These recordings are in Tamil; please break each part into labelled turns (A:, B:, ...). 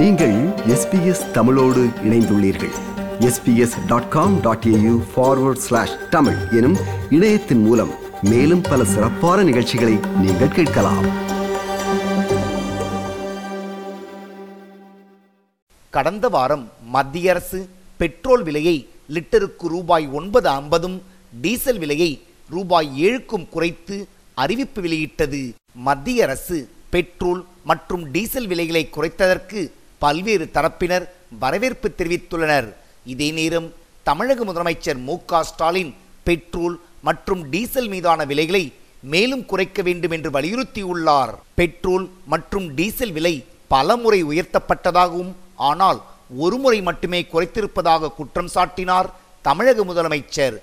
A: நீங்கள் எஸ்பிஎஸ் தமிழோடு இணைந்துள்ளீர்கள். SBS dot com dot AU forward slash Tamil எனும் இணையத்தின் மூலம் மேலும் பல சிறப்பான நிகழ்ச்சிகளை நீங்கள் கேட்கலாம்.
B: கடந்த வாரம் மத்திய அரசு பெட்ரோல் விலையை லிட்டருக்கு ரூபாய் ஒன்பது ஐம்பதும் டீசல் விலையை ரூபாய் ஏழுக்கும் குறைத்து அறிவிப்பு வெளியிட்டது. மத்திய அரசு பெட்ரோல் மற்றும் டீசல் விலைகளை குறைத்ததற்கு பல்வேறு தரப்பினர் வரவேற்பு தெரிவித்துள்ளனர். இதே நேரம் தமிழக முதலமைச்சர் மு ஸ்டாலின் பெட்ரோல் மற்றும் டீசல் மீதான விலைகளை மேலும் குறைக்க வேண்டும் என்று வலியுறுத்தியுள்ளார். பெட்ரோல் மற்றும் டீசல் விலை பல முறை உயர்த்தப்பட்டதாகவும் ஆனால் ஒரு முறை மட்டுமே குறைத்திருப்பதாக குற்றம் சாட்டினார் தமிழக முதலமைச்சர்.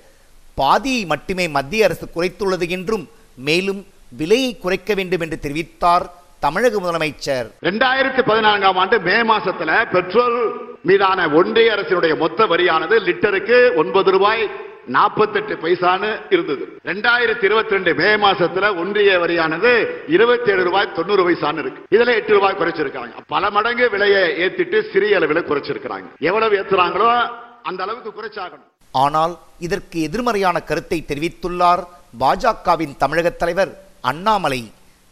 B: பாதியை மட்டுமே மத்திய அரசு குறைத்துள்ளது என்றும் மேலும் விலையை குறைக்க வேண்டும் என்று தெரிவித்தார் தமிழக முதலமைச்சர்
C: ரெண்டாயிரத்தி பதினான்காம் ஆண்டு மே மாசத்துல பெட்ரோல் மீதான ஒன்றிய அரசினுடைய மொத்த வரியானது லிட்டருக்கு ஒன்பது ரூபாய் நாற்பத்தெட்டு பைசான்னு இருந்தது. ரெண்டாயிரத்தி இருபத்தி ரெண்டு மே மாசத்துல ஒன்றிய வரியானது இருபத்தி ஏழு ரூபாய் தொண்ணூறு பைசான்னு இருக்கு. இதுல எட்டு ரூபாய் குறைச்சிருக்காங்க. பல மடங்கு விலையை ஏத்திட்டு சிறிய அளவில் குறைச்சிருக்கிறாங்க. எவ்வளவு ஏத்துறாங்களோ அந்த அளவுக்கு குறைச்சாகணும்.
B: ஆனால் இதற்கு எதிர்மறையான கருத்தை தெரிவித்துள்ளார் பாஜகவின் தமிழக தலைவர் அண்ணாமலை.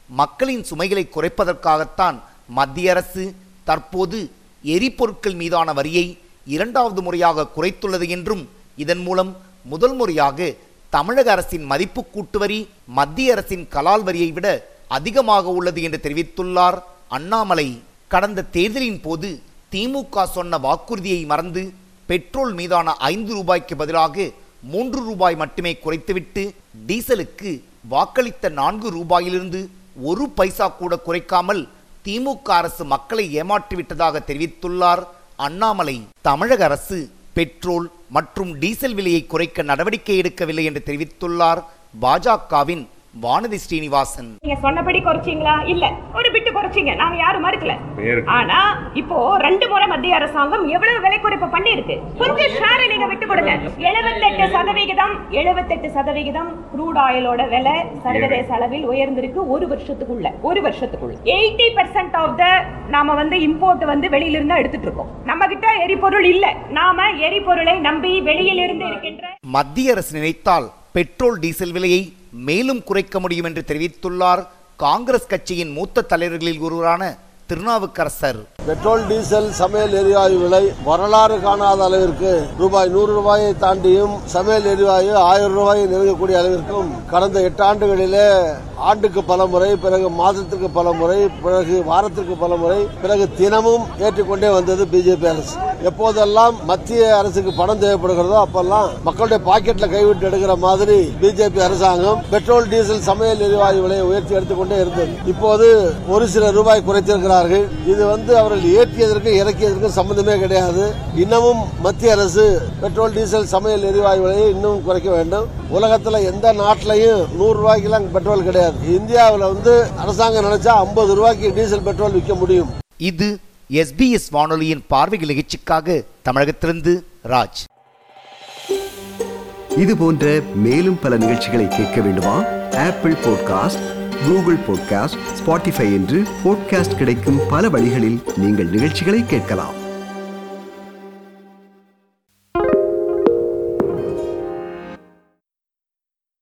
B: மக்களின் சுமைகளை குறைப்பதற்காகத்தான் மத்திய அரசு தற்போது எரிபொருட்கள் மீதான வரியை இரண்டாவது முறையாக குறைத்துள்ளது என்றும் இதன் மூலம் முதல் முறையாக தமிழக அரசின் மதிப்பு கூட்டு வரி மத்திய அரசின் கலால் வரியை விட அதிகமாக உள்ளது என்று தெரிவித்துள்ளார் அண்ணாமலை. கடந்த தேர்தலின் போது திமுக சொன்ன வாக்குறுதியை மறந்து பெட்ரோல் மீதான ஐந்து ரூபாய்க்கு பதிலாக மூன்று ரூபாய் மட்டுமே குறைத்துவிட்டு டீசலுக்கு வாக்களித்த நான்கு ரூபாயிலிருந்து ஒரு பைசா கூட குறைக்காமல் திமுக அரசு மக்களை ஏமாற்றிவிட்டதாக தெரிவித்துள்ளார் அண்ணாமலை. தமிழக அரசு பெட்ரோல் மற்றும் டீசல் விலையை குறைக்க நடவடிக்கை எடுக்கவில்லை என்று தெரிவித்துள்ளார். பாஜகவின் வானதி ஸ்ரீனிவாசன்.
D: நீங்க சொன்னபடி குறைச்சீங்களா? இல்ல. ஒரு பிட்டு குறைச்சீங்க. நாங்க யாரும் மறுக்கல. ஆனா இப்போ ரெண்டு முறை மத்திய அரசாங்கம் எவ்வளவு விலை குறைப்பு பண்ணிருக்கு கொஞ்சம் ஷேரை நீங்க விட்டு கொடுங்க. எழுபத்தெட்டு சதவிகிதம் எழுபத்தெட்டு சதவிகிதம் க்ரூட் ஆயிலோட விலை சர்வதேச அளவில் உயர்ந்திருக்கு ஒரு வருஷத்துக்குள்ள. ஒரு வருஷத்துக்குள்ள. எயிட்டி பர்சன்ட் ஆஃப் த நாம வந்து இம்போர்ட் வந்து வெளியில இருந்து எடுத்துட்டு இருக்கோம். நம்ம கிட்ட எரிபொருள் இல்ல. நாம எரிபொருளை நம்பி வெளியில் இருந்து இருக்கின்ற
B: மத்திய அரசு நினைத்தால் பெட்ரோல் டீசல் விலையை மேலும் குறைக்க முடியும் என்று தெரிவித்துள்ளார் காங்கிரஸ் கட்சியின் மூத்த தலைவர்களில் ஒருவரான திருநாவுக்கரசர்.
E: பெட்ரோல் டீசல் சமையல் எரிவாயு விலை வரலாறு காணாத அளவிற்கு ரூபாய் நூறு ரூபாயை தாண்டியும் சமையல் எரிவாயு ஆயிரம் ரூபாயை நெருங்கக்கூடிய அளவிற்கும் கடந்த எட்டு ஆண்டுகளிலே ஆண்டுக்கு பல முறை பிறகு மாதத்திற்கு பல முறை பிறகு வாரத்திற்கு பல முறை பிறகு தினமும் ஏற்றிக்கொண்டே வந்தது பிஜேபி அரசு. எப்போதெல்லாம் மத்திய அரசுக்கு பணம் தேவைப்படுகிறதோ அப்பெல்லாம் மக்களுடைய பாக்கெட்ல கைவிட்டு எடுக்கிற மாதிரி பிஜேபி அரசாங்கம் பெட்ரோல் டீசல் சமையல் எரிவாயு விலையை உயர்த்தி எடுத்துக்கொண்டே இருந்தது. இப்போது ஒரு சில ரூபாய் குறைத்திருக்கிறார்கள். இது வந்து அவர்கள் ஏற்றியதற்கு இறக்கியதற்கு சம்பந்தமே கிடையாது. இன்னமும் மத்திய அரசு பெட்ரோல் டீசல் சமையல் எரிவாயு விலையை இன்னும் குறைக்க வேண்டும். உலகத்தில் எந்த நாட்டிலையும் நூறு ரூபாய்க்கெல்லாம் பெட்ரோல் கிடையாது. இந்தியாவில் வந்து அரசாங்கம் நினைச்சா ஐம்பது ரூபாய்க்கு டீசல் பெட்ரோல் விற்க முடியும்.
B: இது எஸ்பிஎஸ் வானொலியின் பார்வைகள் நிகழ்ச்சிக்காக தமிழகத்திலிருந்து ராஜ்.
A: இது போன்ற மேலும் பல நிகழ்ச்சிகளை கேட்க வேண்டுமா? Apple podcast Google podcast Spotify என்று பாட்காஸ்ட் கிடைக்கும் பல வழிகளில் நீங்கள் நிகழ்ச்சிகளை கேட்கலாம்.